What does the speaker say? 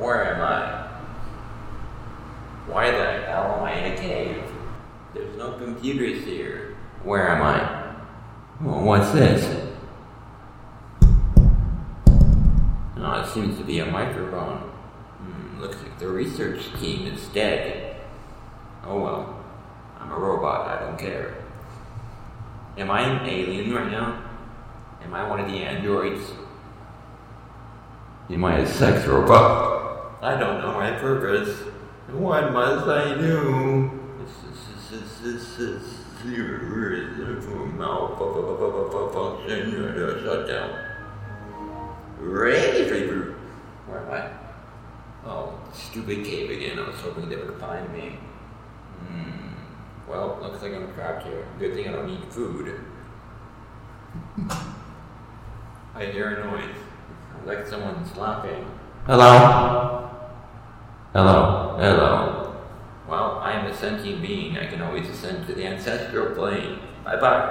Where am I? Why the hell am I in a cave? There's no computers here. Where am I? Oh, what's this? Oh, it seems to be a microphone. Hmm, looks like the research team is dead. Oh well. I'm a robot, I don't care. Am I an alien right now? Am I one of the androids? Am I a sex robot? I don't know my purpose. What must I do? Malfunction, shut down. Ready for Where am I? Oh, stupid cave again. I was hoping they would find me. Hmm. Well, looks like I'm trapped here. Good thing I don't need food. I hear a noise. Like someone's laughing. Hello? Hello? Hello? Well, I am a sentient being. I can always ascend to the ancestral plane. Bye bye.